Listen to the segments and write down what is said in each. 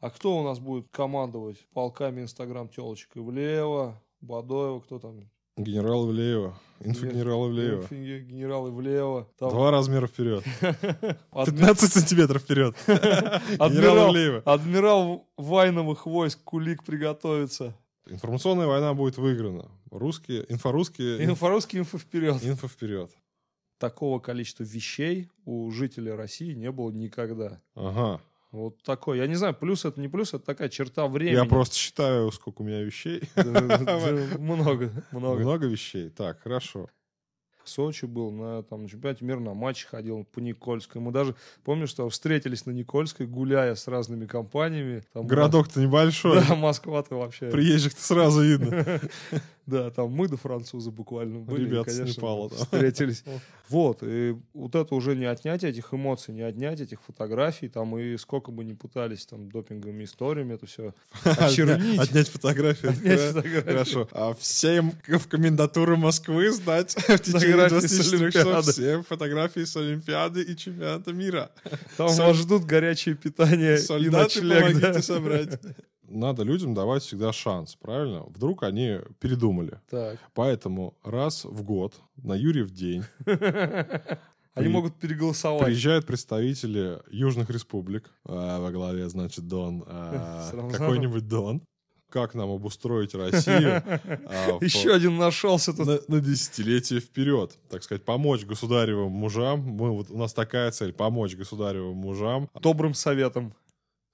А кто у нас будет командовать полками инстаграм телочек? Влево, Бадоева, кто там? Генерал Ивлеева. Инфогенерал Ивлеева. Инфи- Генерал Ивлеева. Там Два размера вперед. адми- 15 сантиметров вперед. Генерал Ивлеева. адмирал Вайновых войск Кулик приготовится. Информационная война будет выиграна. Русские, инфорусские, Инфорусский инфо вперед. инфо вперед. Такого количества вещей у жителей России не было никогда. Ага. Вот такой. Я не знаю, плюс это не плюс, это такая черта времени. Я просто считаю, сколько у меня вещей. Много, много. Много вещей. Так, хорошо. В Сочи был, на, там, на чемпионате мира на матче ходил по Никольской. Мы даже, помню, что встретились на Никольской, гуляя с разными компаниями. Городок-то небольшой. Да, Москва-то вообще. Приезжих-то сразу видно. Да, там мы до француза буквально были. и, Ребята с конечно, Непала там. встретились. Вот, и вот это уже не отнять этих эмоций, не отнять этих фотографий, там, и сколько бы ни пытались там допинговыми историями это все очернить. Отнять фотографию. Отнять фотографию. Хорошо. А всем в комендатуру Москвы сдать в течение Фотографии с 24 часов Олимпиады. все фотографии с Олимпиады и чемпионата мира. Там вас ждут горячее питание и Солдаты, ночлег. помогите да. собрать. Надо людям давать всегда шанс, правильно? Вдруг они передумали. Так. Поэтому раз в год на Юрьев день Они могут переголосовать. приезжают представители южных республик. а, во главе, значит, Дон. Рамзаном. какой-нибудь Дон. Как нам обустроить Россию а, в- Еще один нашелся тут. на, на десятилетие вперед, так сказать, помочь государевым мужам. Мы, вот, у нас такая цель, помочь государевым мужам. Добрым советом.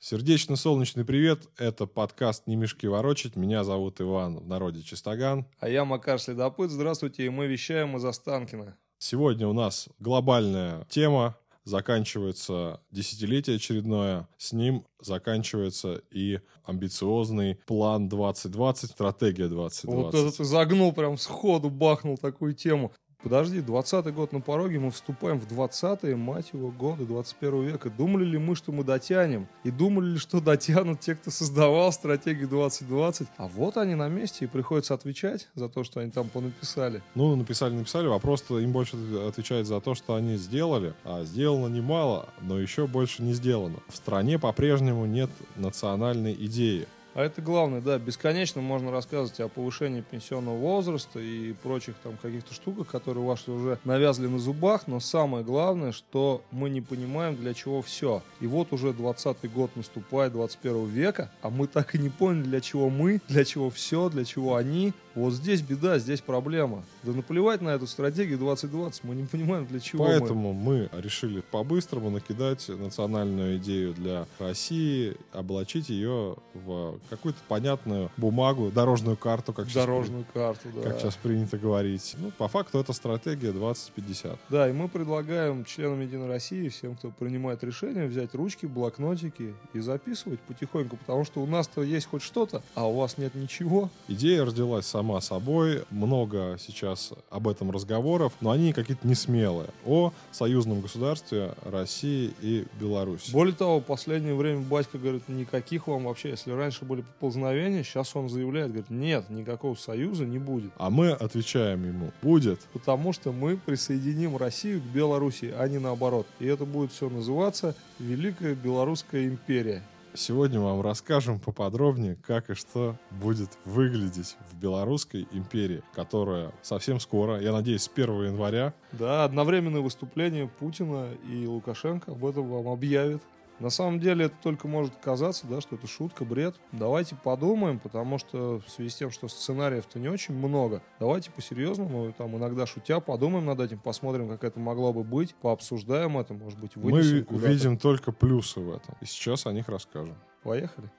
Сердечно-солнечный привет, это подкаст «Не мешки ворочать». Меня зовут Иван, в народе Чистоган. А я Макар Следопыт. Здравствуйте, и мы вещаем из Останкина. Сегодня у нас глобальная тема, заканчивается десятилетие очередное, с ним заканчивается и амбициозный план 2020, стратегия 2020. Вот это ты загнул прям сходу, бахнул такую тему. Подожди, 20-й год на пороге, мы вступаем в 20-е, мать его, годы 21 века. Думали ли мы, что мы дотянем? И думали ли, что дотянут те, кто создавал стратегию 2020? А вот они на месте, и приходится отвечать за то, что они там понаписали. Ну, написали, написали, вопрос-то им больше отвечает за то, что они сделали. А сделано немало, но еще больше не сделано. В стране по-прежнему нет национальной идеи. А это главное, да, бесконечно можно рассказывать о повышении пенсионного возраста и прочих там каких-то штуках, которые у вас уже навязли на зубах, но самое главное, что мы не понимаем, для чего все. И вот уже 20 год наступает 21 века, а мы так и не поняли, для чего мы, для чего все, для чего они. Вот здесь беда, здесь проблема. Да наплевать на эту стратегию 2020, мы не понимаем, для чего мы. Поэтому мы решили по-быстрому накидать национальную идею для России, облачить ее в какую-то понятную бумагу, дорожную карту, как сейчас, Дорожную карту, при- да. как сейчас принято говорить. Ну, по факту это стратегия 2050. Да, и мы предлагаем членам Единой России, всем, кто принимает решение, взять ручки, блокнотики и записывать потихоньку, потому что у нас-то есть хоть что-то, а у вас нет ничего. Идея родилась сама собой, много сейчас об этом разговоров, но они какие-то не смелые. О союзном государстве России и Беларуси. Более того, в последнее время батька говорит, никаких вам вообще, если раньше были поползновения, сейчас он заявляет, говорит, нет, никакого союза не будет, А мы отвечаем ему, будет. потому что мы присоединим Россию к Белоруссии, а не наоборот. И это будет все называться Великая Белорусская империя. Сегодня вам расскажем поподробнее, как и что будет выглядеть в Белорусской империи, которая совсем скоро, я надеюсь, с 1 января, Да, одновременное выступление Путина и Лукашенко об этом вам объявят. На самом деле это только может казаться, да, что это шутка, бред. Давайте подумаем, потому что в связи с тем, что сценариев-то не очень много, давайте по-серьезному, там иногда шутя, подумаем над этим, посмотрим, как это могло бы быть, пообсуждаем это, может быть, вынесем мы увидим только плюсы в этом. И сейчас о них расскажем. Поехали.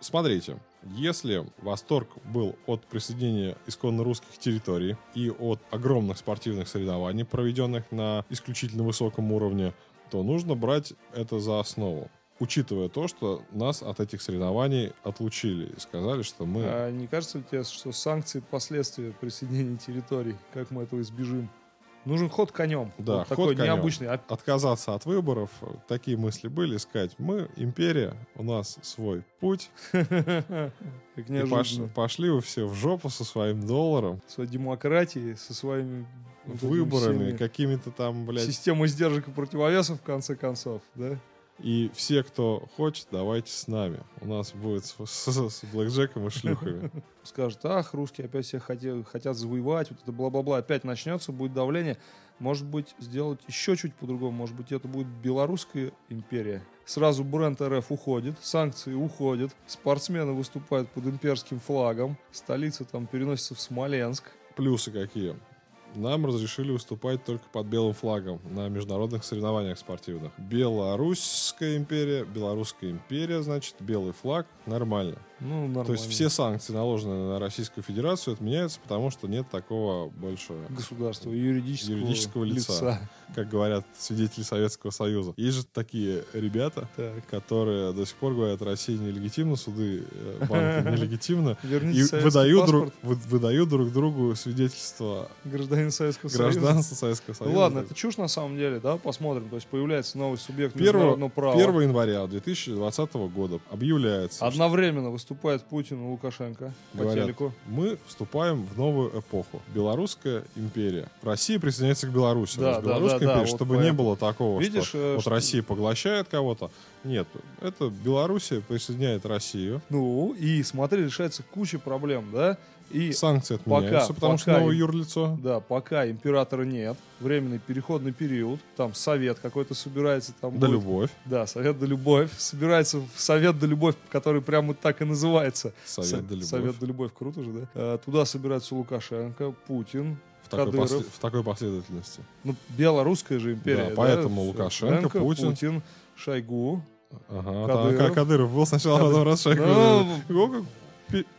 Смотрите, если восторг был от присоединения исконно русских территорий и от огромных спортивных соревнований, проведенных на исключительно высоком уровне, то нужно брать это за основу. Учитывая то, что нас от этих соревнований отлучили и сказали, что мы... А не кажется ли тебе, что санкции последствия присоединения территорий, как мы этого избежим? Нужен ход конем. Да, Вот ход такой конем. необычный. Отказаться от выборов, такие мысли были, сказать, мы империя, у нас свой путь, и пошли вы все в жопу со своим долларом, Своей демократией, со своими выборами, какими-то там, блядь, системой сдержек и противовесов, в конце концов, да? И все, кто хочет, давайте с нами. У нас будет с, с, с блэкджеком и шлюхами. Скажут, ах, русские опять всех хотят, хотят завоевать, вот это бла-бла-бла. Опять начнется, будет давление. Может быть, сделать еще чуть по-другому. Может быть, это будет Белорусская империя. Сразу бренд РФ уходит, санкции уходят, спортсмены выступают под имперским флагом, столица там переносится в Смоленск. Плюсы какие? Нам разрешили выступать только под белым флагом на международных соревнованиях спортивных. Белорусская империя, Белорусская империя, значит, белый флаг, нормально. Ну, нормально. То есть все санкции, наложенные на Российскую Федерацию, отменяются, потому что нет такого больше государства юридического, юридического лица, лица, как говорят свидетели Советского Союза. Есть же такие ребята, так. которые до сих пор говорят, Россия нелегитимна, суды э, банки нелегитимны, и выдают друг, выдают друг другу свидетельства гражданин Советского Союза. Гражданство Советского Союза. Ну ладно, это чушь на самом деле, да, посмотрим. То есть появляется новый субъект 1, международного права. 1 января 2020 года объявляется. Одновременно выступает Путин и Лукашенко Говорят, по телеку. Мы вступаем в новую эпоху. Белорусская империя. Россия присоединяется к Беларуси. Да, да, Белорусская да, империя, да, чтобы вот не было такого, Видишь, что э, вот что... Россия поглощает кого-то. Нет, это Белоруссия присоединяет Россию. Ну, и смотри, решается куча проблем, да? И Санкции отменяются, пока, потому пока, что новое юрлицо. Да, пока императора нет, временный переходный период, там совет какой-то собирается. Там да будет, любовь. Да, совет да любовь. Собирается совет да любовь, который прямо так и называется. Совет Со, да любовь. Совет да любовь, круто же, да? А, туда собирается Лукашенко, Путин, в такой, в такой последовательности. Ну, белорусская же империя. Да, поэтому да? Лукашенко, Путин, Путин, Шойгу, Ага, Кадыров. Там, Кадыров был сначала, Кадыров. потом раз Шойгу. Ну,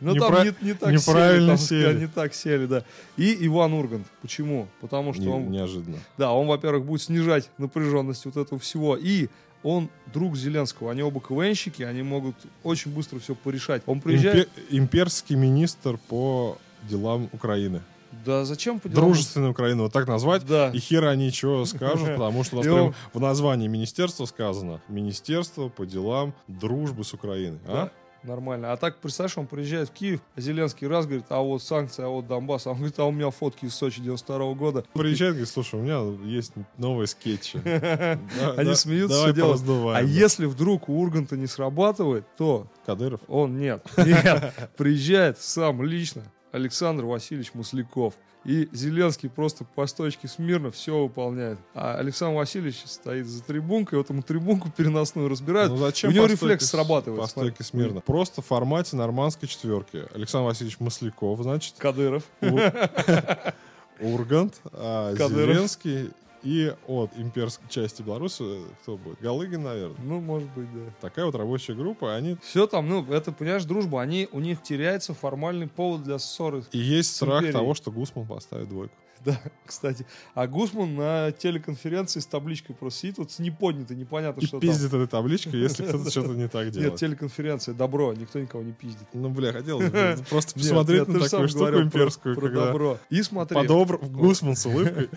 ну там не, не так неправильно сели, там, сели. не так сели, да. И Иван Ургант. Почему? Потому что не, он... Неожиданно. Да, он, во-первых, будет снижать напряженность вот этого всего. И он друг Зеленского. Они оба КВНщики, они могут очень быстро все порешать. Он приезжает... Импер... Имперский министр по делам Украины. Да зачем по делам? Дружественную Украину вот так назвать. Да. И хера они что скажут, потому что у нас прям в названии министерства сказано Министерство по делам дружбы с Украиной. А? Нормально. А так, представляешь, он приезжает в Киев, а Зеленский раз говорит, а вот санкции, а вот Донбасс. А он говорит, а у меня фотки из Сочи 92 года. Приезжает, говорит, слушай, у меня есть новые скетчи. Они смеются, все делают. А если вдруг у Урганта не срабатывает, то... Кадыров? Он нет. Нет. Приезжает сам лично Александр Васильевич Масляков. И Зеленский просто по стойке смирно все выполняет. А Александр Васильевич стоит за трибункой, вот ему трибунку переносную разбирают. Ну, зачем У него рефлекс срабатывает. По стойке смирно. Просто в формате нормандской четверки. Александр Васильевич Масляков, значит. Кадыров. Ургант, а Зеленский и от имперской части Беларуси, кто будет? Галыгин, наверное. Ну, может быть, да. Такая вот рабочая группа, они... Все там, ну, это, понимаешь, дружба, они, у них теряется формальный повод для ссоры. И есть страх империей. того, что Гусман поставит двойку. Да, кстати. А Гусман на телеконференции с табличкой просто сидит, вот с неподнятой, непонятно, и что пиздит там. этой табличкой, если кто-то что-то не так делает. Нет, телеконференция, добро, никто никого не пиздит. Ну, бля, хотел просто посмотреть на такую штуку имперскую. Про добро. И смотри. По Гусман с улыбкой.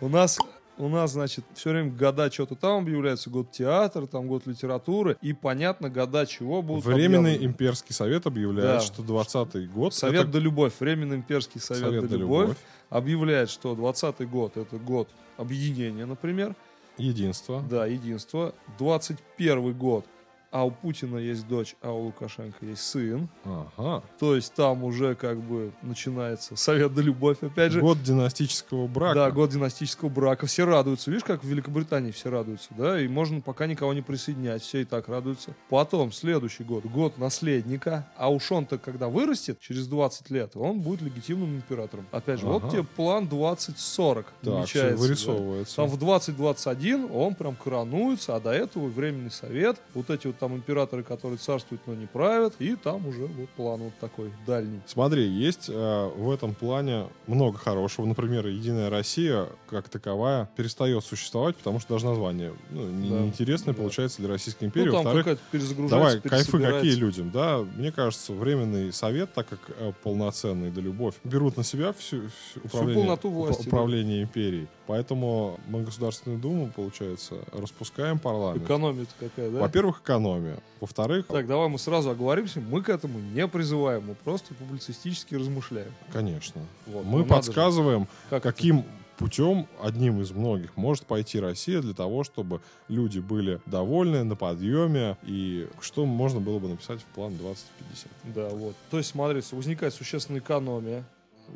У нас у нас, значит, все время года что-то там объявляется, год театра, там год литературы, и понятно, года чего будут Временный объявлены. имперский совет объявляет, да. что 20-й год... Совет это... да любовь, Временный имперский совет, совет да любовь, любовь объявляет, что 20-й год это год объединения, например. Единство. Да, единство. 21 год а у Путина есть дочь, а у Лукашенко есть сын. Ага. То есть там уже как бы начинается совет да любовь, опять же. Год династического брака. Да, год династического брака. Все радуются. Видишь, как в Великобритании все радуются, да? И можно пока никого не присоединять, все и так радуются. Потом, следующий год, год наследника. А уж он-то, когда вырастет, через 20 лет, он будет легитимным императором. Опять же, ага. вот тебе план 2040 так, все вырисовывается. Да? Там в 2021 он прям коронуется, а до этого временный совет, вот эти вот там императоры, которые царствуют, но не правят, и там уже вот план вот такой дальний. Смотри, есть э, в этом плане много хорошего. Например, Единая Россия, как таковая, перестает существовать, потому что даже название ну, да. неинтересное да. получается для Российской империи. Ну, Во-вторых, давай, кайфы какие людям, да? Мне кажется, Временный Совет, так как э, полноценный да любовь, берут на себя всю, всю управление, всю власти, управление да. империей. Поэтому мы Государственную Думу, получается, распускаем парламент. Экономия какая, да? Во-первых, экономия. Во-вторых... Так, давай мы сразу оговоримся. Мы к этому не призываем. Мы просто публицистически размышляем. Конечно. Вот, мы подсказываем, как каким путем, одним из многих, может пойти Россия для того, чтобы люди были довольны на подъеме, и что можно было бы написать в план 2050. Да, вот. То есть, смотрите, возникает существенная экономия.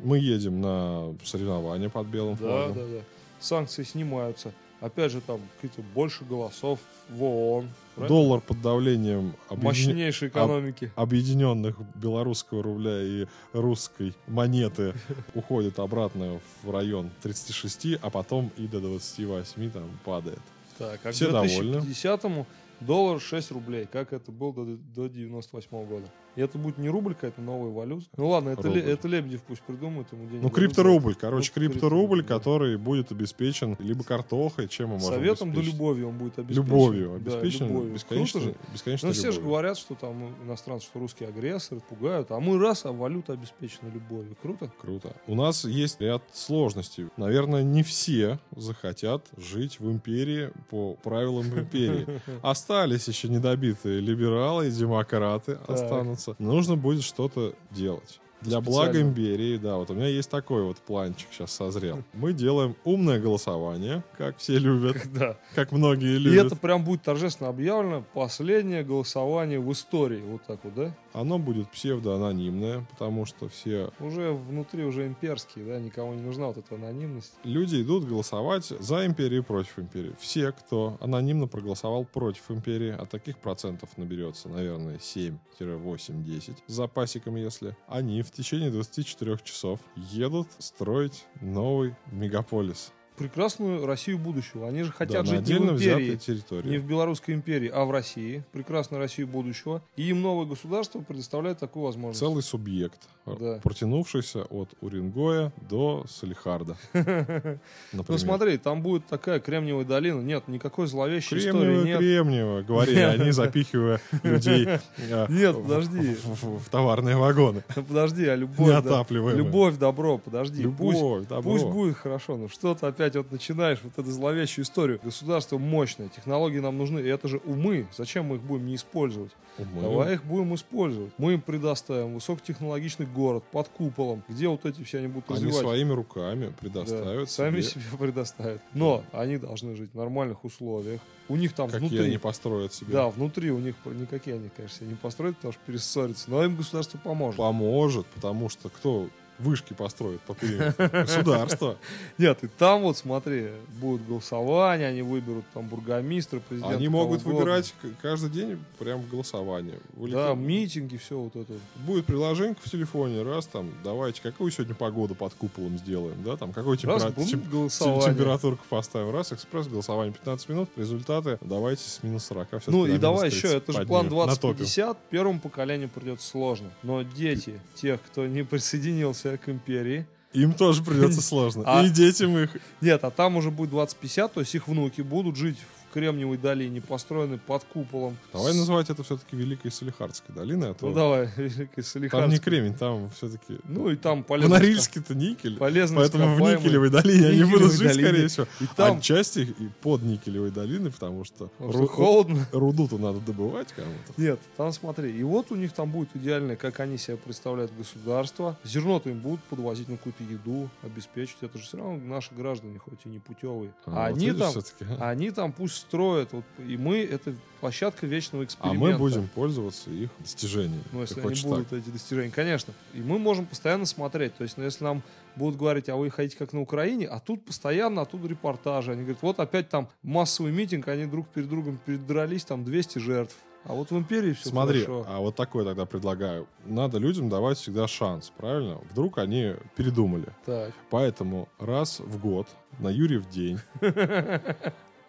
Мы едем на соревнования под белым Да, флагом. да, да. Санкции снимаются. Опять же, там какие-то больше голосов в ООН. правильно? Доллар под давлением объедин- Мощнейшей экономики. объединенных белорусского рубля и русской монеты уходит обратно в район 36, а потом и до 28 там падает. Так, а все к довольны. 2050 доллар 6 рублей, как это было до, до 98 года. И это будет не рубль какая-то новая валюта. Ну ладно, это, Ле- Рубль. это Лебедев пусть придумает, ему денег Ну, крипторубль, короче, Ну, крипторубль, да. который будет обеспечен либо картохой, чем мы можем Советом да обеспечить? любовью он будет обеспечен. Любовью, Да, обеспечен любовью. бесконечно, Круто же. бесконечно Ну, все же любовью. говорят, что там иностранцы, что русские агрессоры, пугают. А мы раз, а валюта обеспечена любовью. Круто? Круто. У нас есть ряд сложностей. Наверное, не все захотят жить в империи по правилам империи. Остались еще недобитые либералы и демократы останутся. Нужно будет что-то делать. Для блага Специально. империи, да, вот у меня есть такой вот планчик сейчас созрел. Мы делаем умное голосование, как все любят, Да. как многие И любят. это прям будет торжественно объявлено. Последнее голосование в истории. Вот так вот, да? Оно будет псевдоанонимное, потому что все Уже внутри уже имперские, да? Никому не нужна вот эта анонимность. люди идут голосовать за империю и против империи. Все, кто анонимно проголосовал против империи, а таких процентов наберется, наверное, 7-8-10 с запасиком, если, они в течение 24 часов едут строить новый мегаполис. Прекрасную Россию будущего. Они же Да, хотят на жить не в империи, не в Белорусской империи, а в России. Прекрасную Россию будущего. И им новое государство предоставляет такую возможность. Целый субъект, Да. протянувшийся от Уренгоя до Салихарда. Ну смотри, там будет такая Кремниевая долина. Нет, никакой зловещей истории нет. кремниево, говорили они, запихивая людей э, Нет, подожди. в- товарные вагоны. Подожди, а любовь... да. Неотапливаемые. Любовь, добро, подожди. Пусть, Любовь, добро. пусть будет хорошо, но что ты опять вот начинаешь вот эту зловещую историю. Государство мощное, технологии нам нужны, и это же умы. Зачем мы их будем не использовать? Умы. Давай их будем использовать. Мы им предоставим высокотехнологичный город под куполом, где вот эти все они будут Они развивать. своими руками Да, предоставят сами себе, себе предоставят. Но они должны жить в нормальных условиях. У них там какие внутри... они построят себе. Да, внутри у них никакие они, конечно, себе не построят, потому что перессорятся. Но им государство поможет. Поможет, потому что кто вышки построит по периметру? Государство. Нет, и там вот смотри, будет голосование, они выберут там бургомистра, президента. Они могут угодно. выбирать каждый день прям в голосовании. Да, митинги, все вот это. Будет приложение в телефоне, раз там, давайте, какую сегодня погоду под куполом сделаем, да, там, какой Раз, темпера- бум, тем- тем- голосование. температурку поставим, раз, экспресс, голосование 15 минут, результаты, давайте с минус 40. всё-таки Ну и давай 30 еще, это же план поднимем, натопим. 2050, первому поколению придется сложно. Но дети тех, кто не присоединился к империи, Им тоже придется сложно. А- И детям их. нет, а там уже будет 2050, то есть их внуки будут жить Кремниевой долине, построенной под куполом. Давай называть это все-таки Великой Салихардской долиной, а то Ну давай, Великой там Салихардской. не кремень, там все-таки... Ну и там В полезно. Норильске-то никель. полезно Поэтому в Никелевой долине они будут жить, долине. скорее всего. И там, Отчасти и под Никелевой долиной, потому что потому что ру- холодно. руду-то надо добывать кому-то. Нет, там смотри, и вот у них там будет идеальное, как они себя представляют государство. Зерно-то им будут подвозить на какую-то еду, обеспечить. Это же все равно наши граждане, хоть и не путевые. А, вот они там, всё-таки. они там пусть строят. Вот, и мы, это площадка вечного А эксперимента. мы будем пользоваться их достижениями. Ну, если они будут так? эти достижения, конечно. И мы можем постоянно смотреть. То есть, ну, если нам будут говорить, а вы хотите как на Украине, а тут постоянно оттуда репортажи. Они говорят, вот опять там массовый митинг, они друг перед другом передрались, там 200 жертв. А вот в империи все Смотри, хорошо. а вот такое тогда предлагаю. Надо людям давать всегда шанс, правильно? Вдруг они передумали. Так. Поэтому раз в год на Юрьев день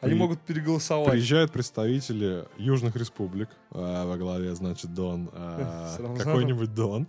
Они При- могут переголосовать. приезжают представители южных республик, а, во главе, значит, Дон, Рамзаном. какой-нибудь Дон.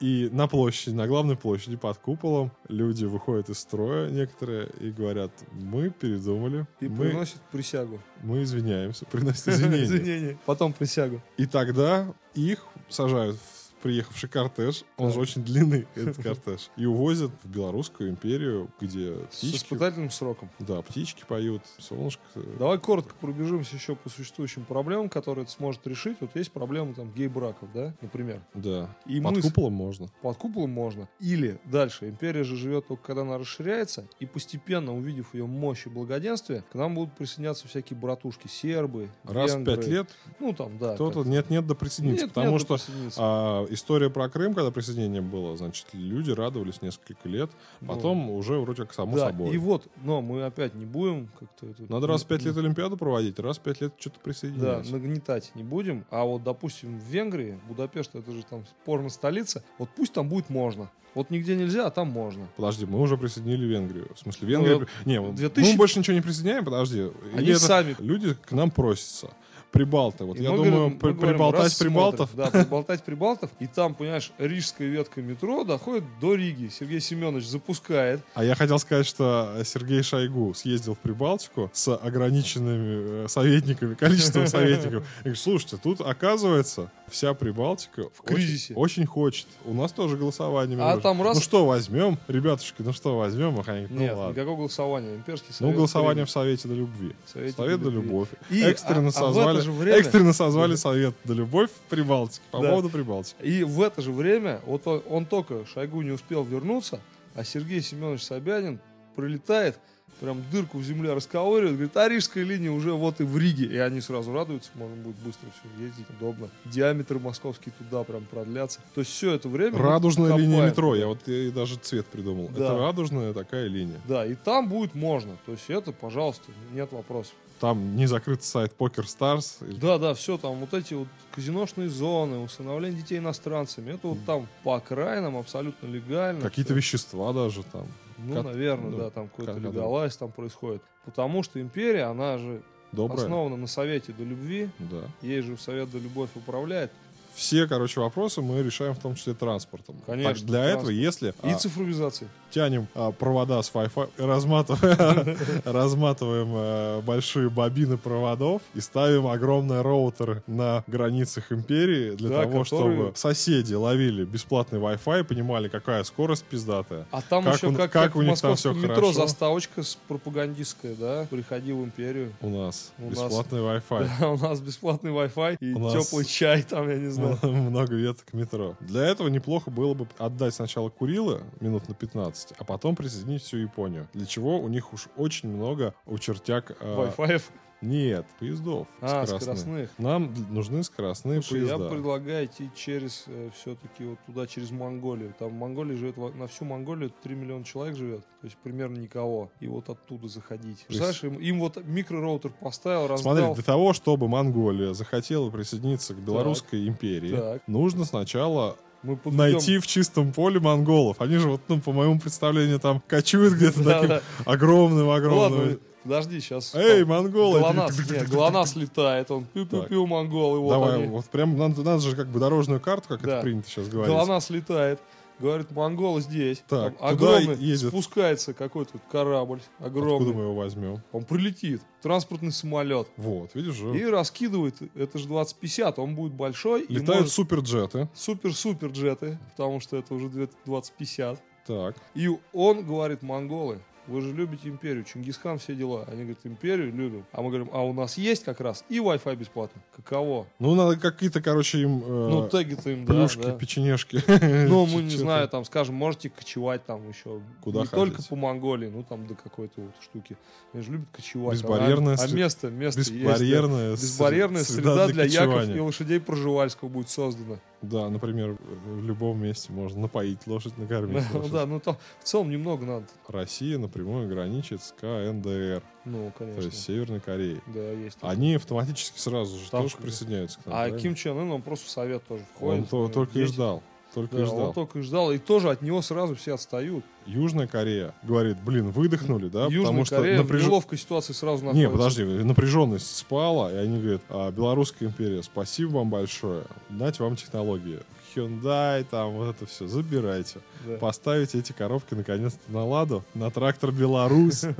И на площади, на главной площади под куполом люди выходят из строя некоторые и говорят, мы передумали, И мы, приносит присягу. мы извиняемся, приносят извинения. Извинения. Потом присягу. И тогда их сажают в приехавший кортеж, он же очень длинный, этот кортеж, и увозят в Белорусскую империю, где С птички, испытательным сроком. да, птички поют, солнышко. Давай коротко пробежимся еще по существующим проблемам, которые это сможет решить. Вот есть проблемы там гей-браков, да, например. Да. И Под мы с- куполом можно. под куполом можно. Или дальше. Империя же живет только когда она расширяется, и постепенно, увидев ее мощь и благоденствие, к нам будут присоединяться всякие братушки, сербы, Раз в венгры. пять лет Ну, там, да. кто-то нет-нет да присоединится, Нет, потому нет, что да присоединиться. а, история про Крым, когда присоединение было, значит, люди радовались несколько лет, потом уже вроде как само Ну. да, собой. и вот, но мы опять не будем как-то... это- Надо раз в пять лет Олимпиаду проводить, раз в пять лет что-то Да, присоединять. нагнетать не будем. А вот, допустим, в Венгрии, Будапешт, это же там порно-столица, вот пусть там будет можно. Вот нигде нельзя, а там можно. Подожди, мы уже присоединили Венгрию. В смысле, Венгрия... Ну, не, вот 2000 мы больше ничего не присоединяем, подожди. Они это сами- Люди к нам просятся. Прибалты. Вот И я мы думаю, говорим- мы при- говорим, приболтать прибалтов. Да, приболтать прибалтов. И там, понимаешь, рижская ветка метро доходит до Риги. Сергей Семенович запускает. А я хотел сказать, что Сергей Шойгу съездил в Прибалтику с ограниченными э, советниками, количеством советников. И говорит, слушайте, тут, оказывается, вся Прибалтика в кризисе. Очень, хочет. У нас тоже голосование. А там раз- Ну что возьмем, ребятушки, ну что возьмем? Они говорят, ну Нет, ладно. никакого голосования. Имперский Ну, совет. голосование примет. в Совете до любви. Совете Совет до любовь. И, экстренно, а- а созвали, же время- экстренно созвали Совет до любовь в Прибалтике. По Да. поводу Прибалтики. И в это же время, вот он, он только Шойгу не успел вернуться, а Сергей Семенович Собянин прилетает, прям дырку в земле расковыривает, говорит, а Рижская линия уже вот и в Риге. И они сразу радуются, можно будет быстро все ездить, удобно. Диаметр московский туда прям продлятся. То есть все это время... Радужная линия копаем. метро. Я вот и даже цвет придумал. Да. Это радужная такая линия. Да, и там будет можно. То есть это, пожалуйста, нет вопросов. Там не закрыт сайт Poker Stars. Да, да, все там, вот эти вот казиношные зоны, усыновление детей иностранцами, это вот там по окраинам абсолютно легально. Какие-то всё. вещества даже там. Ну, Как- наверное, ну, да, там какой-то легалайз там происходит. Потому что империя, она же Доброе. основана на совете до любви. Да. Ей же совет до любовь управляет. Все, короче, вопросы мы решаем в том числе транспортом. Конечно, Так для транспорт. этого, если И а, цифровизации. тянем а, провода с Wi-Fi, разматываем, разматываем а, большие бобины проводов и ставим огромные роутеры на границах империи для Да, того, которые- чтобы соседи ловили бесплатный Wi-Fi и понимали, какая скорость пиздатая. А там Как еще как, как как у них там метро хорошо? заставочка пропагандистская, да? Приходи в империю. У нас У нас- бесплатный Wi-Fi. Да, у нас бесплатный Wi-Fi и У нас- теплый чай там, я не знаю. Много веток метро. Для этого неплохо было бы отдать сначала Курилы минут на 15, а потом присоединить всю Японию. Для чего у них уж очень много у чертяк... э, Wi-Fi. Нет, поездов А, скоростных. скоростных. Нам нужны скоростные Слушай, я поезда. предлагаю идти через все-таки вот туда, через Монголию. Там в Монголии живет, на всю Монголию 3 миллиона человек живет. То есть примерно никого. И вот оттуда заходить. Есть- Представляешь, им, им вот микророутер поставил, Смотри, раздал. для того, чтобы Монголия захотела присоединиться к Белорусской империи, Так. нужно сначала Мы подведем- найти в чистом поле монголов. Они же, вот, ну, по моему представлению, там кочуют где-то Да, таким да. огромным, Ну огромным. ладно, подожди, сейчас. Эй, монголы! ГЛОНАСС, нет, ГЛОНАСС летает, он пиу-пиу-пиу, монголы, вот Давай, они. вот прям надо, надо же как бы дорожную карту, как Да. это принято сейчас говорить. ГЛОНАСС летает. Говорит, монголы здесь. Так, Там огромный, едет. спускается какой-то корабль, Откуда огромный. мы его возьмем? Он прилетит, транспортный самолет. Вот, видишь же. И раскидывает, это же 2050, он будет большой. Летают может- суперджеты. Супер-супер джеты, потому что это уже 2050. Так. И он говорит, монголы, вы же любите империю, Чингисхан, все дела. Они говорят, империю любим. А мы говорим, а у нас есть как раз и Wi-Fi бесплатно. Каково? Ну, надо какие-то, короче, им э, ну, теги-то им, да, плюшки, да. печенежки. Ну, мы не знаю, там, скажем, можете кочевать там еще. Куда не только по Монголии, ну, там, до какой-то вот штуки. Они же любят кочевать. Безбарьерная а, а место, место есть, да. Бесбарьерная, с- Безбарьерная среда для яков и лошадей Проживальского будет создана. Да, например, в любом месте можно напоить лошадь, накормить Ну лошадь. да, ну там в целом немного надо. Россия напрямую граничит с КНДР, Ну, то конечно. есть Северной Кореей. Да, есть. Они автоматически сразу же тоже присоединяются к нам. А? Ким Чен Ын, он просто в совет тоже входит. Он то- только и ждал. Только и Да, ждал. он только и ждал. И тоже от него сразу все отстают. Южная Корея говорит, блин, выдохнули, да? Южная потому что Корея напряж- в неловкой ситуации сразу Не, находится. подожди, напряженность спала, и они говорят, а, Белорусская империя, спасибо вам большое, дать вам технологии. Hyundai, там вот это все, забирайте. Да. Поставите эти коробки наконец-то на ладу, на трактор Беларусь.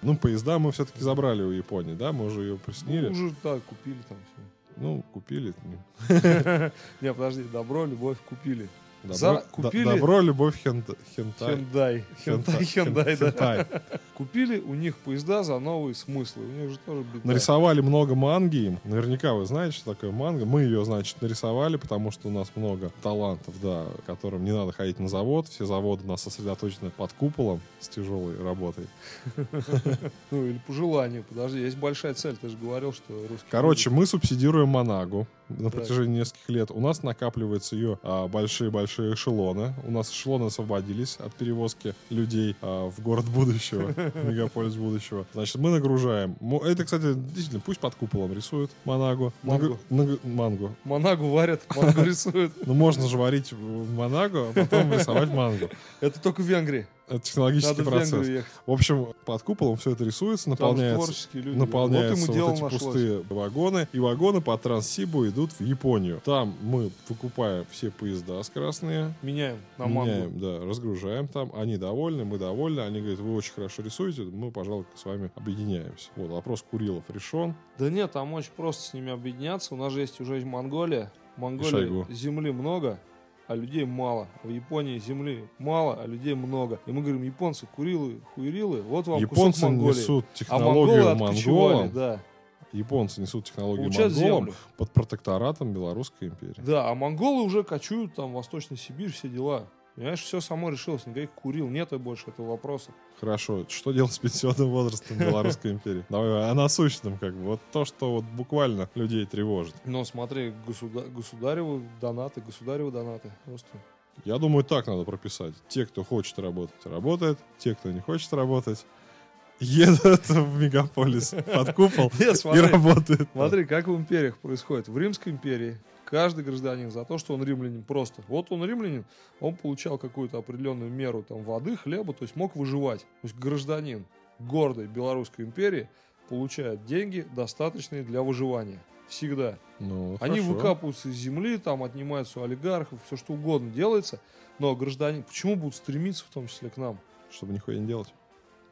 Ну, поезда мы все-таки забрали у Японии, да? Мы уже ее Ну, приснили. уже, да, купили там все. Ну, купили. Не, подожди, добро, любовь купили. Добро, За- купили- добро любовь, хент- хентай. Хендай. Хендай, Хентай, Хендай, да. хентай. Купили у них поезда за новые смыслы. У них же тоже беда. Нарисовали много манги им. Наверняка вы знаете, что такое манга. Мы ее, значит, нарисовали, потому что у нас много талантов, да, которым не надо ходить на завод. Все заводы у нас сосредоточены под куполом с тяжелой работой. Ну, или по желанию. Подожди, есть большая цель. Ты же говорил, что русский... Короче, мы субсидируем Манагу на протяжении нескольких лет. У нас накапливаются ее а, большие-большие эшелоны. У нас эшелоны освободились от перевозки людей а, в город будущего, мегаполис будущего. Значит, мы нагружаем. Это, кстати, действительно, пусть под куполом рисуют Манагу. Мангу. Нагру- Мангу. Манагу варят, мангу рисуют. Ну, можно же варить в Манагу, а потом рисовать мангу. Это только в Венгрии. Технологический Надо в процесс. Ехать. В общем, под куполом все это рисуется, наполняется наполняются вот вот эти нашлось. пустые вагоны, и вагоны по Транссибу идут в Японию. Там мы выкупаем все поезда скоростные, Меняем на мангу. меняем, да, разгружаем там, они довольны, мы довольны, они говорят, вы очень хорошо рисуете, мы, пожалуй, с вами объединяемся. Вот, вопрос Курилов решен. Да нет, там очень просто с ними объединяться. У нас же есть уже Монголия. В Монголии земли много, а людей мало. В Японии земли мало, а людей много. И мы говорим, японцы, курилы, хуерилы, вот вам кусок Японцы Монголии. несут а технологию откочевали, монголам, да. японцы несут технологию Получают монголам землю. под протекторатом Белорусской империи. Да, а монголы уже кочуют там, Восточная Сибирь, все дела. Понимаешь, все само решилось, никаких курил, нет и больше этого вопроса. Хорошо, что делать с пенсионным возрастом Белорусской империи? Давай о насущном, как бы. Вот то, что вот буквально людей тревожит. Но смотри, госуда- государевы донаты, государевы донаты. Просто Я думаю, так надо прописать. Те, кто хочет работать, работает. Те, кто не хочет работать, едут в мегаполис под купол Нет, и смотри, работают. Смотри, как в империях происходит. В Римской империи каждый гражданин за то, что он римлянин просто. Вот он римлянин, он получал какую-то определенную меру там, воды, хлеба, то есть мог выживать. То есть гражданин гордой Белорусской империи получает деньги, достаточные для выживания. Всегда. Ну, Они хорошо. выкапываются из земли, там отнимаются у олигархов, все что угодно делается. Но гражданин, почему будут стремиться в том числе к нам? Чтобы нихуя не делать.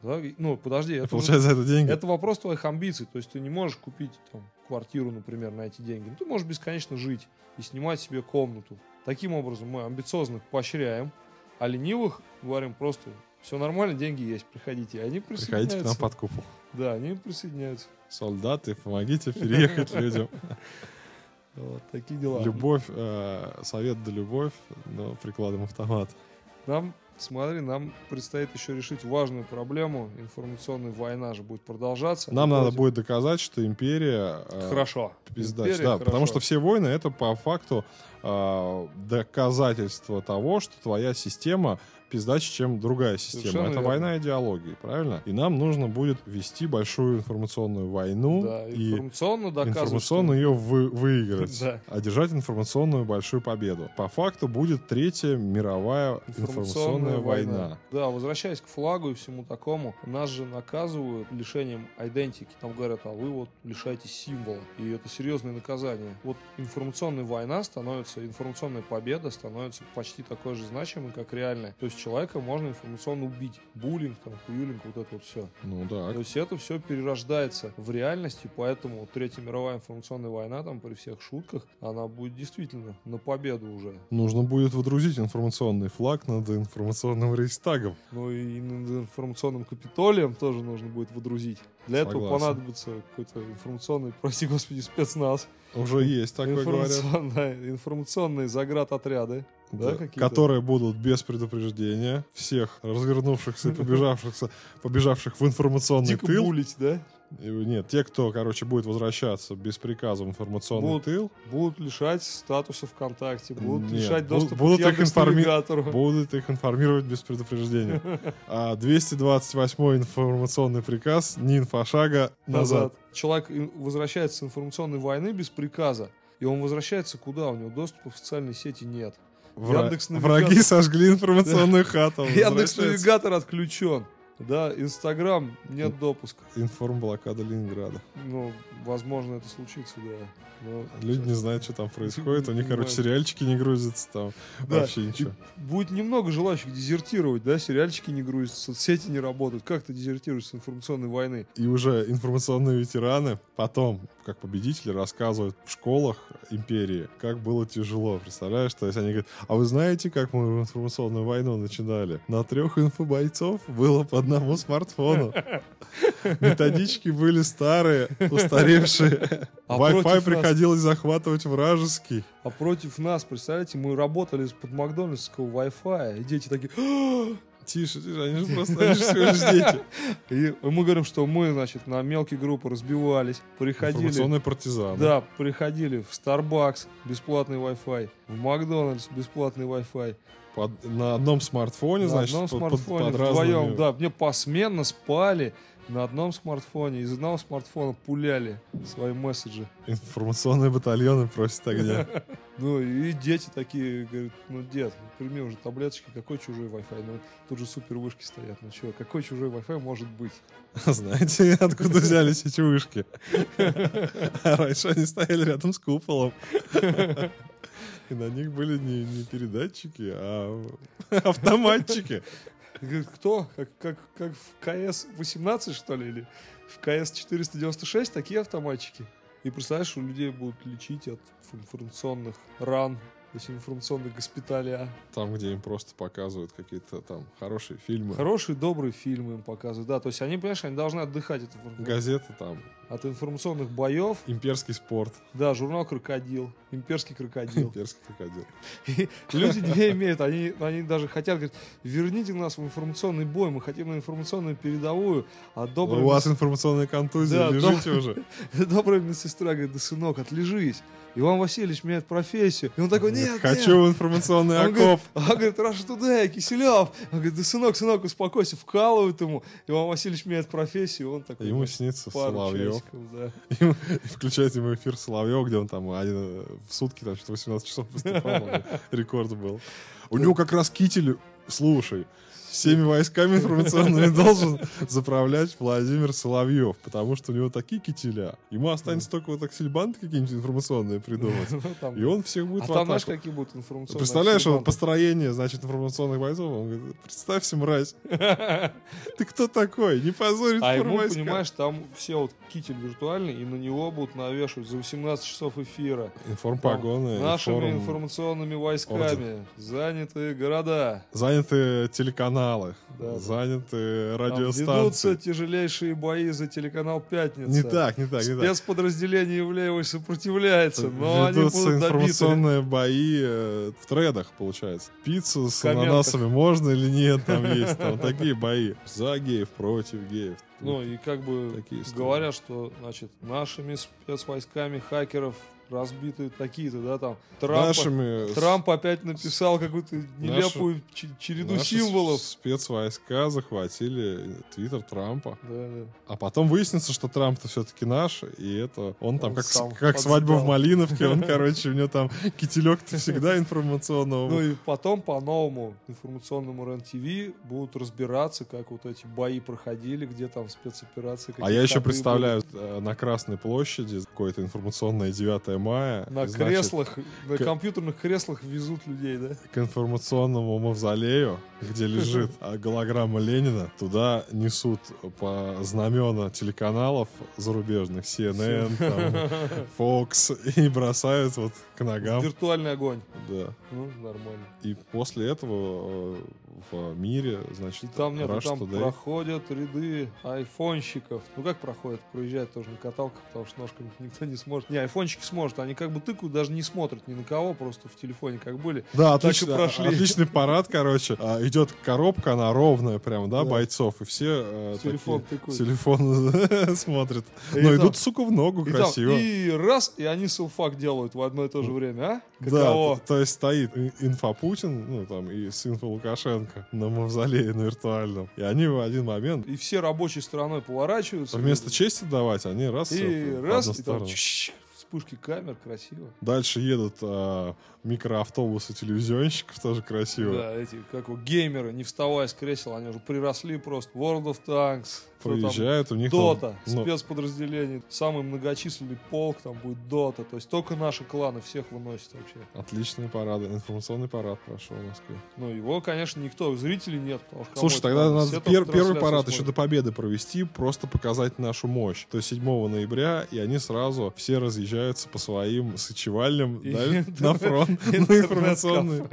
Да? Ну, подожди, это, получать за это деньги. это вопрос твоих амбиций. То есть ты не можешь купить там, квартиру, например, на эти деньги. Ну, ты можешь бесконечно жить и снимать себе комнату. Таким образом мы амбициозных поощряем, а ленивых говорим просто все нормально, деньги есть, приходите. И Они Приходите присоединяются. к нам под купол. Да, они присоединяются. Солдаты, помогите переехать людям. Вот такие дела. Любовь, э, совет да любовь, но прикладом автомат. Нам, смотри, нам предстоит еще решить важную проблему. Информационная война же будет продолжаться. Нам надо будет доказать, что империя... э, Хорошо. пиздач. Империя Да, хорошо. потому что все войны это по факту э, доказательство того, что твоя система пиздаче, чем другая система. Совершенно это верно. война идеологии, правильно? И нам нужно будет вести большую информационную войну Да, и информационно доказывать. информационно ее вы- выиграть, Да. одержать информационную большую победу. По факту будет третья мировая информационная война. Да, возвращаясь к флагу и всему такому, нас же наказывают лишением идентики. Там говорят, а вы вот лишаетесь символа. И это серьезное наказание. Вот информационная война становится, информационная победа становится почти такой же значимой, как реальная. То есть человека можно информационно убить. Буллинг, там, хуюлинг, вот это вот все. Ну да. То есть это все перерождается в реальности, поэтому Третья мировая информационная война, там при всех шутках, она будет действительно на победу уже. Нужно будет водрузить информационный флаг над информационным рейстагом. Ну и над информационным капитолием тоже нужно будет водрузить. Для этого Согласен. понадобится какой-то информационный, прости господи, спецназ. Уже есть говорят. Информационные, информационные заградотряды. Да, которые будут без предупреждения всех развернувшихся и побежавшихся, побежавших в информационный Дико тыл. булить, да? И, Нет, те, кто, короче, будет возвращаться без приказа в информационный Будут тыл, Будут лишать статуса ВКонтакте, будут Нет, лишать доступа будут к их информи- будут их информировать без предупреждения. А 228 информационный приказ ни инфошага назад. назад. Человек возвращается с информационной войны без приказа. И он возвращается куда? У него доступа в социальные сети нет. Враги сожгли информационную хату. Яндекс. Навигатор отключен. Да, Инстаграм нет допуска. Информблокада Ленинграда. Ну, возможно, это случится, да. Но Люди не знают, что там происходит. У них, короче, сериальчики не грузятся там. Да, Вообще ничего. и будет немного желающих дезертировать, да, сериальчики не грузятся, соцсети не работают. Как ты дезертируешь с информационной войны? И уже информационные ветераны потом, как победители, рассказывают в школах империи, как было тяжело. Представляешь? То есть они говорят, а вы знаете, как мы информационную войну начинали? На трех инфобойцов было по одному смартфону. Методички были старые, устаревшие. А Wi-Fi против нас- приходилось захватывать вражеский. А против нас, представляете, мы работали под Макдональдского Wi-Fi, и дети такие... «А!» Тише, тише, они же просто, они же всего лишь дети. И мы говорим, что мы, значит, на мелкие группы разбивались, приходили... Информационные партизаны. Да, приходили в Starbucks, бесплатный Wi-Fi, в Макдональдс, бесплатный Wi-Fi. Под- на одном смартфоне, на значит, одном под- под- смартфоне под вдвоем, разными- да, мне посменно спали на одном смартфоне, из одного смартфона пуляли свои месседжи. Информационные батальоны просят огня. Ну и дети такие говорят, ну дед, прими уже таблеточки, какой чужой Wi-Fi? Ну тут же супер вышки стоят, ну что, какой чужой Wi-Fi может быть? Знаете, откуда взялись эти вышки? А Раньше они стояли рядом с куполом. И на них были не, не передатчики, а автоматчики. Говорит, кто? Как, как, как в КС-18, что ли, или в КС-496 такие автоматчики? И представляешь, у людей будут лечить от информационных ран, то есть информационных госпиталя. Там, где им просто показывают какие-то там хорошие фильмы. Хорошие, добрые фильмы им показывают. Да, то есть они, понимаешь, они должны отдыхать от, информ- Газеты там, от информационных боев. имперский спорт, Да, журнал «Крокодил», имперский крокодил. имперский крокодил. И люди не имеют, они, они даже хотят, говорят, верните нас в информационный бой, мы хотим на информационную передовую, а добрая, У вас информационная контузия, Да, лежите уже. мед- добрая медсестра говорит, да, сынок, отлежись. Иван Васильевич меняет профессию. И он такой, нет, Хочу в информационный Он говорит, окоп. а, говорит, Раша Тудей, Киселев. Он говорит, да, сынок, сынок, успокойся, вкалывают ему. Иван Васильевич меняет профессию, он такой... Ему снится пару Соловьев. да. И включает ему эфир Соловьев, где он там один, в сутки там что-то 18 часов выступал, рекорд был. У него как раз китель, слушай, всеми войсками информационными должен заправлять Владимир Соловьев, потому что у него такие кителя. Ему останется только вот аксельбанты какие-нибудь информационные придумать. Ну, И он всех будет А там, знаешь, какие будут информационные Представляешь, аксельбанты? построение, значит, информационных бойцов, он говорит, представься, мразь, ты кто такой? Не позорь А ему, информвойска». понимаешь, там все вот китель виртуальный, и на него будут навешивать за 18 часов эфира. Информпогоны, Нашими информационными войсками заняты города. заняты телеканалы, Да, да. заняты Там ведутся радиостанции. тяжелейшие бои за телеканал «Пятница». Не так, не так, не так. Спецподразделение Ивлеевой сопротивляется, но они Ведутся будут добиты. информационные бои э, в тредах, получается. Пиццу с комментах. ананасами можно или нет, там есть там такие бои. За геев, против геев. Ну и как бы говорят, что, значит, нашими спецвойсками хакеров разбиты такие-то, да, там. Трамп, Нашими Трамп опять написал какую-то нелепую ч- череду наши символов. спецвойска захватили твиттер Трампа. Да, да. А потом выяснится, что Трамп-то все-таки наш, и это он там Он как, как свадьба в. Малиновке, он, короче, у него там кителек-то всегда информационного. Ну и потом по новому информационному РЕН-ТВ будут разбираться, как вот эти бои проходили, где там спецоперации. А я еще представляю э, на Красной площади какое-то информационное 9 мая. На значит, креслах, на к- компьютерных креслах везут людей, да? к информационному мавзолею, где лежит голограмма Ленина, туда несут по знамена телеканалов зарубежных, CNN, там, Fox, и бросают вот к ногам. Виртуальный огонь. Да. Ну, нормально. И после этого э, в мире, значит, И там нет, Rush там Today. проходят ряды айфонщиков. Ну как проходят? Проезжают тоже на каталках, потому что ножками никто не сможет. Не, айфонщики сможет, они как бы тыкают, даже не смотрят ни на кого, просто в телефоне как были. Да, Так и отлично, прошли. отличный парад, короче. А, идет коробка, она ровная прям, да, Да. бойцов, и все э, телефон такие телефон смотрят. И Но там- идут, сука, в ногу И, там- красиво. и раз, и они селфак делают в одно и то же время, а? Да, Каково? то, то есть стоит инфа Путин, ну там, и с инфа Лукашенко на мавзолее на виртуальном. И они в один момент, И все рабочей стороной поворачиваются. вместо чести давать, они раз и раз, и там вспышки камер, красиво. Дальше едут а, микроавтобусы телевизионщиков, тоже красиво. Да, эти, как у геймеры, не вставая с кресел, они уже приросли просто. World of Tanks. Кто там, у них там, Дота, ну, спецподразделение, самый многочисленный полк там будет Дота, то есть только наши кланы всех выносят вообще. отличные парады, информационный парад прошел в Москве. Ну, его, конечно, никто, зрителей нет. Слушай, тогда надо? пер- первый парад еще смотрят. до победы провести, просто показать нашу мощь. То есть 7 ноября, и они сразу все разъезжаются по своим сочевальням И да, интернет- на фронт, на информационный,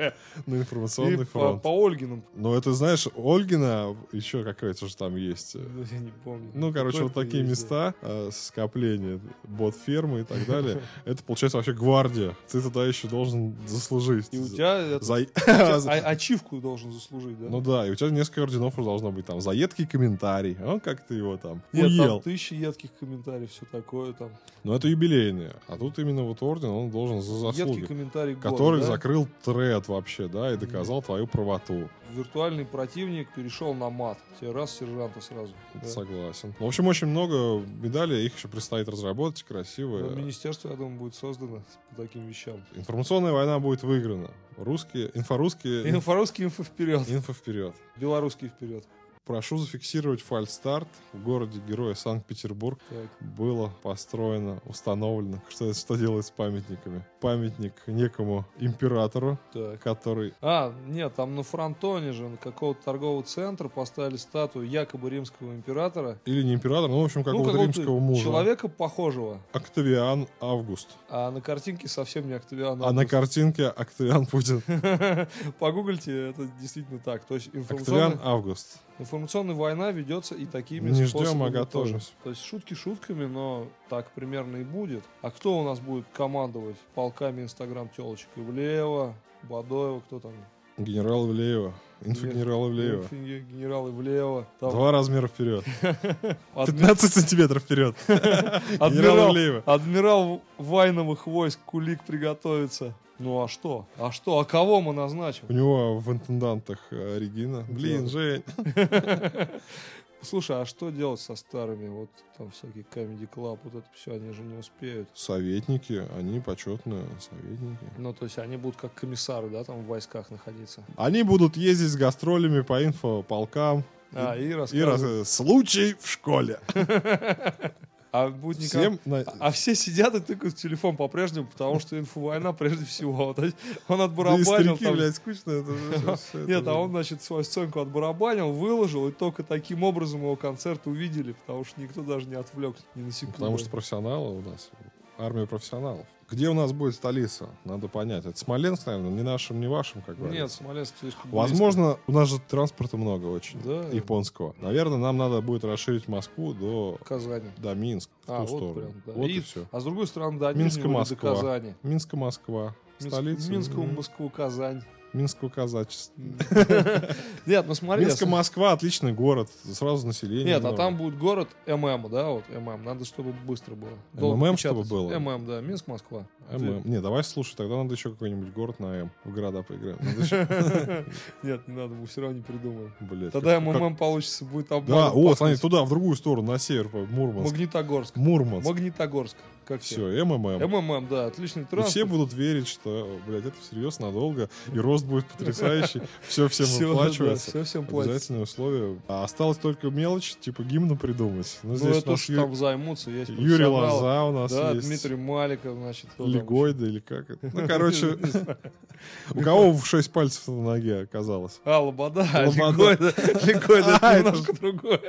на информационный по, фронт. по Ольгиным. Но это, знаешь, Ольгина, еще какая-то же там есть. Ну, я не помню. Ну, короче, вот такие есть, места, э, скопления, бот-фермы и так далее. Это, получается, вообще гвардия. Ты туда еще должен заслужить. И у тебя это- За- а- ачивку должен заслужить, да? Ну да, и у тебя несколько орденов уже должно быть. Там, за едкий комментарий. А как ты его там Нет, уел. там тысячи едких комментариев, все такое там. Но это юбилейные. А тут именно вот орден, он должен за Едкий заслуги. комментарий года, Который да? закрыл тред вообще, да, и доказал твою правоту. Виртуальный противник перешел на мат. Тебе раз сержанта сразу. Да. Согласен. В общем, очень много медалей, их еще предстоит разработать, красивые. Но Министерство, я думаю, будет создано по таким вещам. Информационная война будет выиграна. Русские, инфорусские, Инфорусский инфо вперед. инфо вперед. Белорусский вперед. Прошу зафиксировать фальстарт. В городе Героя Санкт-Петербург было построено, установлено. Что, что делать с памятниками? Памятник некому императору, Так. который... А, нет, там на фронтоне же, на какого-то торгового центра поставили статую якобы римского императора. Или не император, ну, в общем, Ну, какого-то какого-то римского мужа. Человека похожего. Октавиан Август. А на картинке совсем не Октавиан. А на Август. картинке Октавиан Путин. Погуглите, это действительно так. То есть Октавиан информационная, Август. Информационная война ведется и такими Не ждем, способами а готовимся. тоже. То есть шутки шутками, но так примерно и будет. А кто у нас будет командовать полками инстаграм телочек? Ивлеева, Бадоева, кто там? Генерал Ивлеева. Инфогенерал Ивлеева. Генерал Ивлеева. Там Два размера вперед. адми- 15 сантиметров вперед. Генерал Ивлеева. адмирал Вайновых войск Кулик приготовится. Ну а что? А что? А кого мы назначим? У него в интендантах э, Регина. Блин. Жень. Слушай, а что делать со старыми? Вот там всякие Comedy Club, вот это все, они же не успеют. Советники, они почетные советники. Ну, то есть они будут как комиссары, да, там в войсках находиться. Они будут ездить с гастролями по инфополкам. А, и И рассказывать. раз... Случай в школе. А будет никак- Всем на- А все сидят и тыкают в телефон по-прежнему, потому что инфовойна прежде всего. Он Да и отбарабанил старики, там- блядь, скучно. это Нет, а он, значит, свою сценку отбарабанил, выложил, и только таким образом его концерт увидели, потому что никто даже не отвлекся ни на секунду. Потому что профессионалы у нас. Армия профессионалов. Где у нас будет столица? Надо понять. Это Смоленск, наверное, не нашим, не вашим, как Нет, говорится. Смоленск слишком близко. Возможно, у нас же транспорта много очень. Да. Японского. Наверное, нам надо будет расширить Москву до, Казани. до Минск. В А, ту вот сторону. прям, да. Вот и, И- все. А с другой стороны, до Минска, или до Москва. Казани. Минска, Москва. Минск- Столица. Минскую, М, Москву, Казань. Минского казачества. Нет, ну смотри. Минска, Москва, отличный город. Сразу население. Нет, а там будет город ММ, да, вот ММ. Надо, чтобы быстро было. МММ, чтобы было? ММ, да, Минск, Москва. ММ. Не, давай слушай, тогда надо еще какой-нибудь город на М. В города поиграем. Нет, не надо, мы все равно не придумаем. Блядь, Тогда МММ получится, будет Да, обман. вот, смотри, туда, в другую сторону, на север, Мурманск. Магнитогорск. Мурманск. Магнитогорск. Как все? Все, МММ. МММ, да, отличный И транспорт. все будут верить, что, блядь, это всерьез надолго, и рост будет потрясающий, все всем выплачивается. всё всем платится. Обязательные условия. А осталось только мелочь, типа гимну придумать. Ну, Ну, здесь это уж там займутся, есть Юрий. Лоза у нас есть. Дмитрий Маликов, значит. Легойда или как это. Ну, короче, у кого в шесть пальцев на ноге оказалось? А, Лобода, Лобода. Легойда, немножко другое.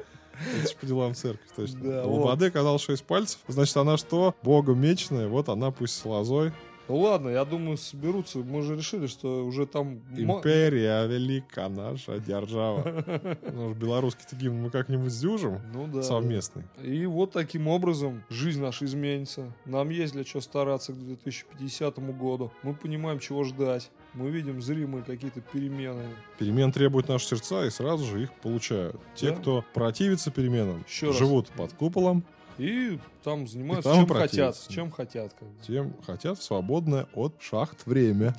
Это ж по делам церкви, точно. Да, У вот. Оказалось шесть пальцев. Значит, она что? Богом мечная. Вот она пусть с лозой. Ну ладно, я думаю, соберутся. Мы же решили, что уже там... Империя велика наша держава. Ну, уж белорусский-то гимн мы как-нибудь сдюжим. Ну да. Совместный. И вот таким образом жизнь наша изменится. Нам есть для чего стараться к 2050 году. Мы понимаем, чего ждать. Мы видим зримые какие-то перемены. Перемен требуют наши сердца и сразу же их получают. Те, Да. кто противится переменам, Еще раз. живут под куполом, И там занимаются там чем хотят. Чем хотят. Как бы. Тем хотят свободное от шахт время.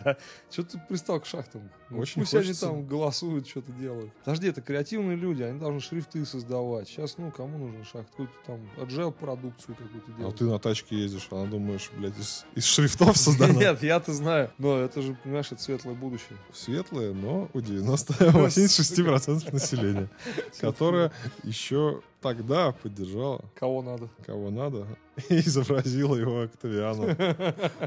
Что ты пристал к шахтам? Ну, Очень Пусть хочется. они там голосуют, что-то делают. Подожди, это креативные люди, они должны шрифты создавать. Сейчас, ну, кому нужен шахт? Какую-то там agile продукцию какую-то А делать. ты на тачке ездишь, она думаешь, блядь, из, из шрифтов создана. Нет, я-то знаю. Но это же, понимаешь, это светлое будущее. Светлые, но у 90-86% населения, которое еще тогда поддержало Кого надо? кого надо и изобразило его Октавиану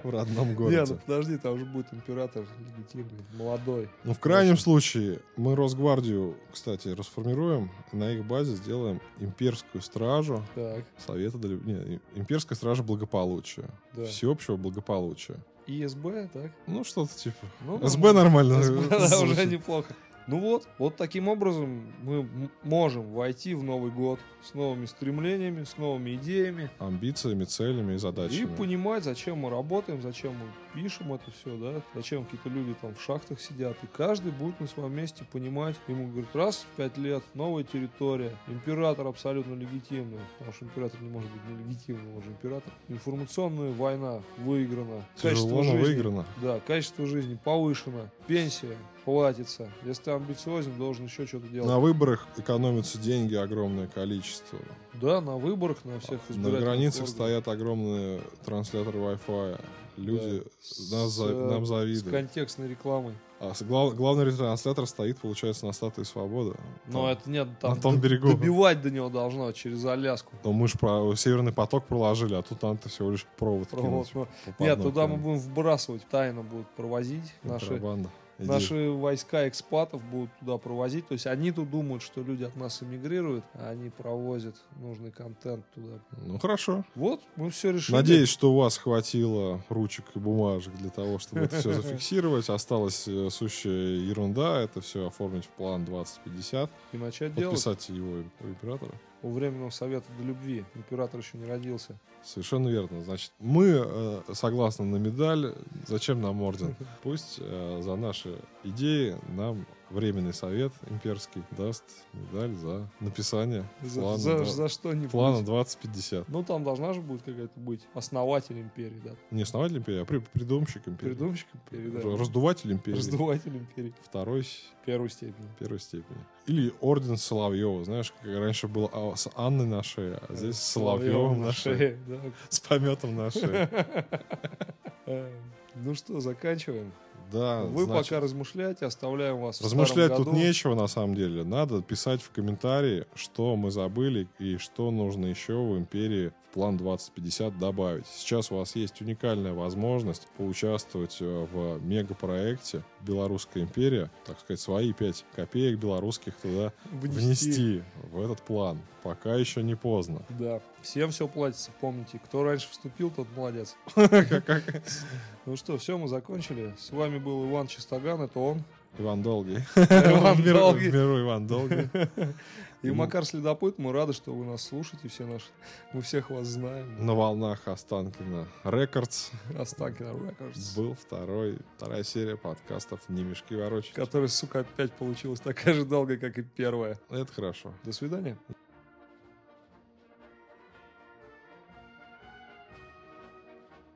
в родном Не, ну городе. подожди, там же будет император легитимный, молодой. Ну, в крайнем случае, мы Росгвардию, кстати, расформируем, на их базе сделаем имперскую стражу Так, Совета... Не, имперская стража благополучия. да. Всеобщего благополучия. ИСБ, так? Ну, что-то типа. Ну, СБ нормально. СБ, да, уже неплохо. Ну вот, вот таким образом мы можем войти в Новый год с новыми стремлениями, с новыми идеями Амбициями, целями и и задачами. понимать, зачем мы работаем, зачем мы пишем это все, да, зачем какие-то люди там в шахтах сидят. И каждый будет на своем месте понимать. Ему говорят, раз в пять лет новая территория, император абсолютно легитимный, потому что император не может быть нелегитимным, он же император. Информационная война выиграна. Тяжело, но жизни- выиграно. Да, качество жизни повышено, пенсия платится. Если ты амбициозен, должен еще что-то делать. На выборах экономятся деньги огромное количество. Да, на выборах, на всех На избирательных границах органах. стоят огромные трансляторы Wi-Fi. Люди Да. нас С, за- э, нам С завидуют. контекстной рекламой. А с- глав- главный ретранслятор стоит, получается, на статуе свободы. Но Там- это нет, там на том берегу. добивать до него должно через Аляску. Но мы же про Северный поток проложили, а тут надо всего лишь провод Провод. кинуть. Ну, по Нет, туда мы будем вбрасывать, тайно будут провозить наши, Контрабанда. Иди. наши войска экспатов будут туда провозить. То есть они тут думают, что люди от нас эмигрируют, а они провозят нужный контент туда. Ну хорошо. Вот, мы все решили. Надеюсь, что у вас хватило ручек и бумажек для того, чтобы это все зафиксировать. Осталась э, сущая ерунда. Это все оформить в план 2050. И начать делать. Подписать его императора. У Временного Совета до любви. Император еще не родился. Совершенно верно. Значит, мы э, согласны на медаль. Зачем нам орден? Пусть э, за наши идеи нам Временный Совет имперский даст медаль за написание За, плана, за- да- за что-нибудь. плана 2050. Ну, там должна же будет какая-то быть основатель империи, да? Не основатель империи, а при- придумщик империи. Придумщик империи, да. Раздуватель империи. Раздуватель империи. Второй Первой степени. первой степени. Или орден Соловьева. Знаешь, как раньше было а, с Анной на шее, а здесь с Соловьевым на шее. шее, да. С пометом на шее. Э, Ну что, заканчиваем. Да, Вы значит, пока размышляйте, оставляем вас Размышлять тут году. нечего на самом деле. Надо писать в комментарии, что мы забыли и что нужно еще в империи план 2050 добавить. Сейчас у вас есть уникальная возможность поучаствовать э, в мегапроекте «Белорусская империя», так сказать, свои 5 копеек белорусских туда Внести. внести в этот план. Пока еще не поздно. Да, всем все платится, помните. Кто раньше вступил, тот молодец. Ну что, все, мы закончили. С вами был Иван Чистоган, это он. Иван Долгий. Иван Долгий. Миру Иван Долгий. И Макар Следопыт, мы рады, что вы нас слушаете, все наши. Мы всех вас знаем. На волнах Останкина Рекордс Останкино Records. был второй, вторая серия подкастов «Не мешки ворочать». Которая, сука, опять получилась такая же долгая, как и первая. Это хорошо. До свидания.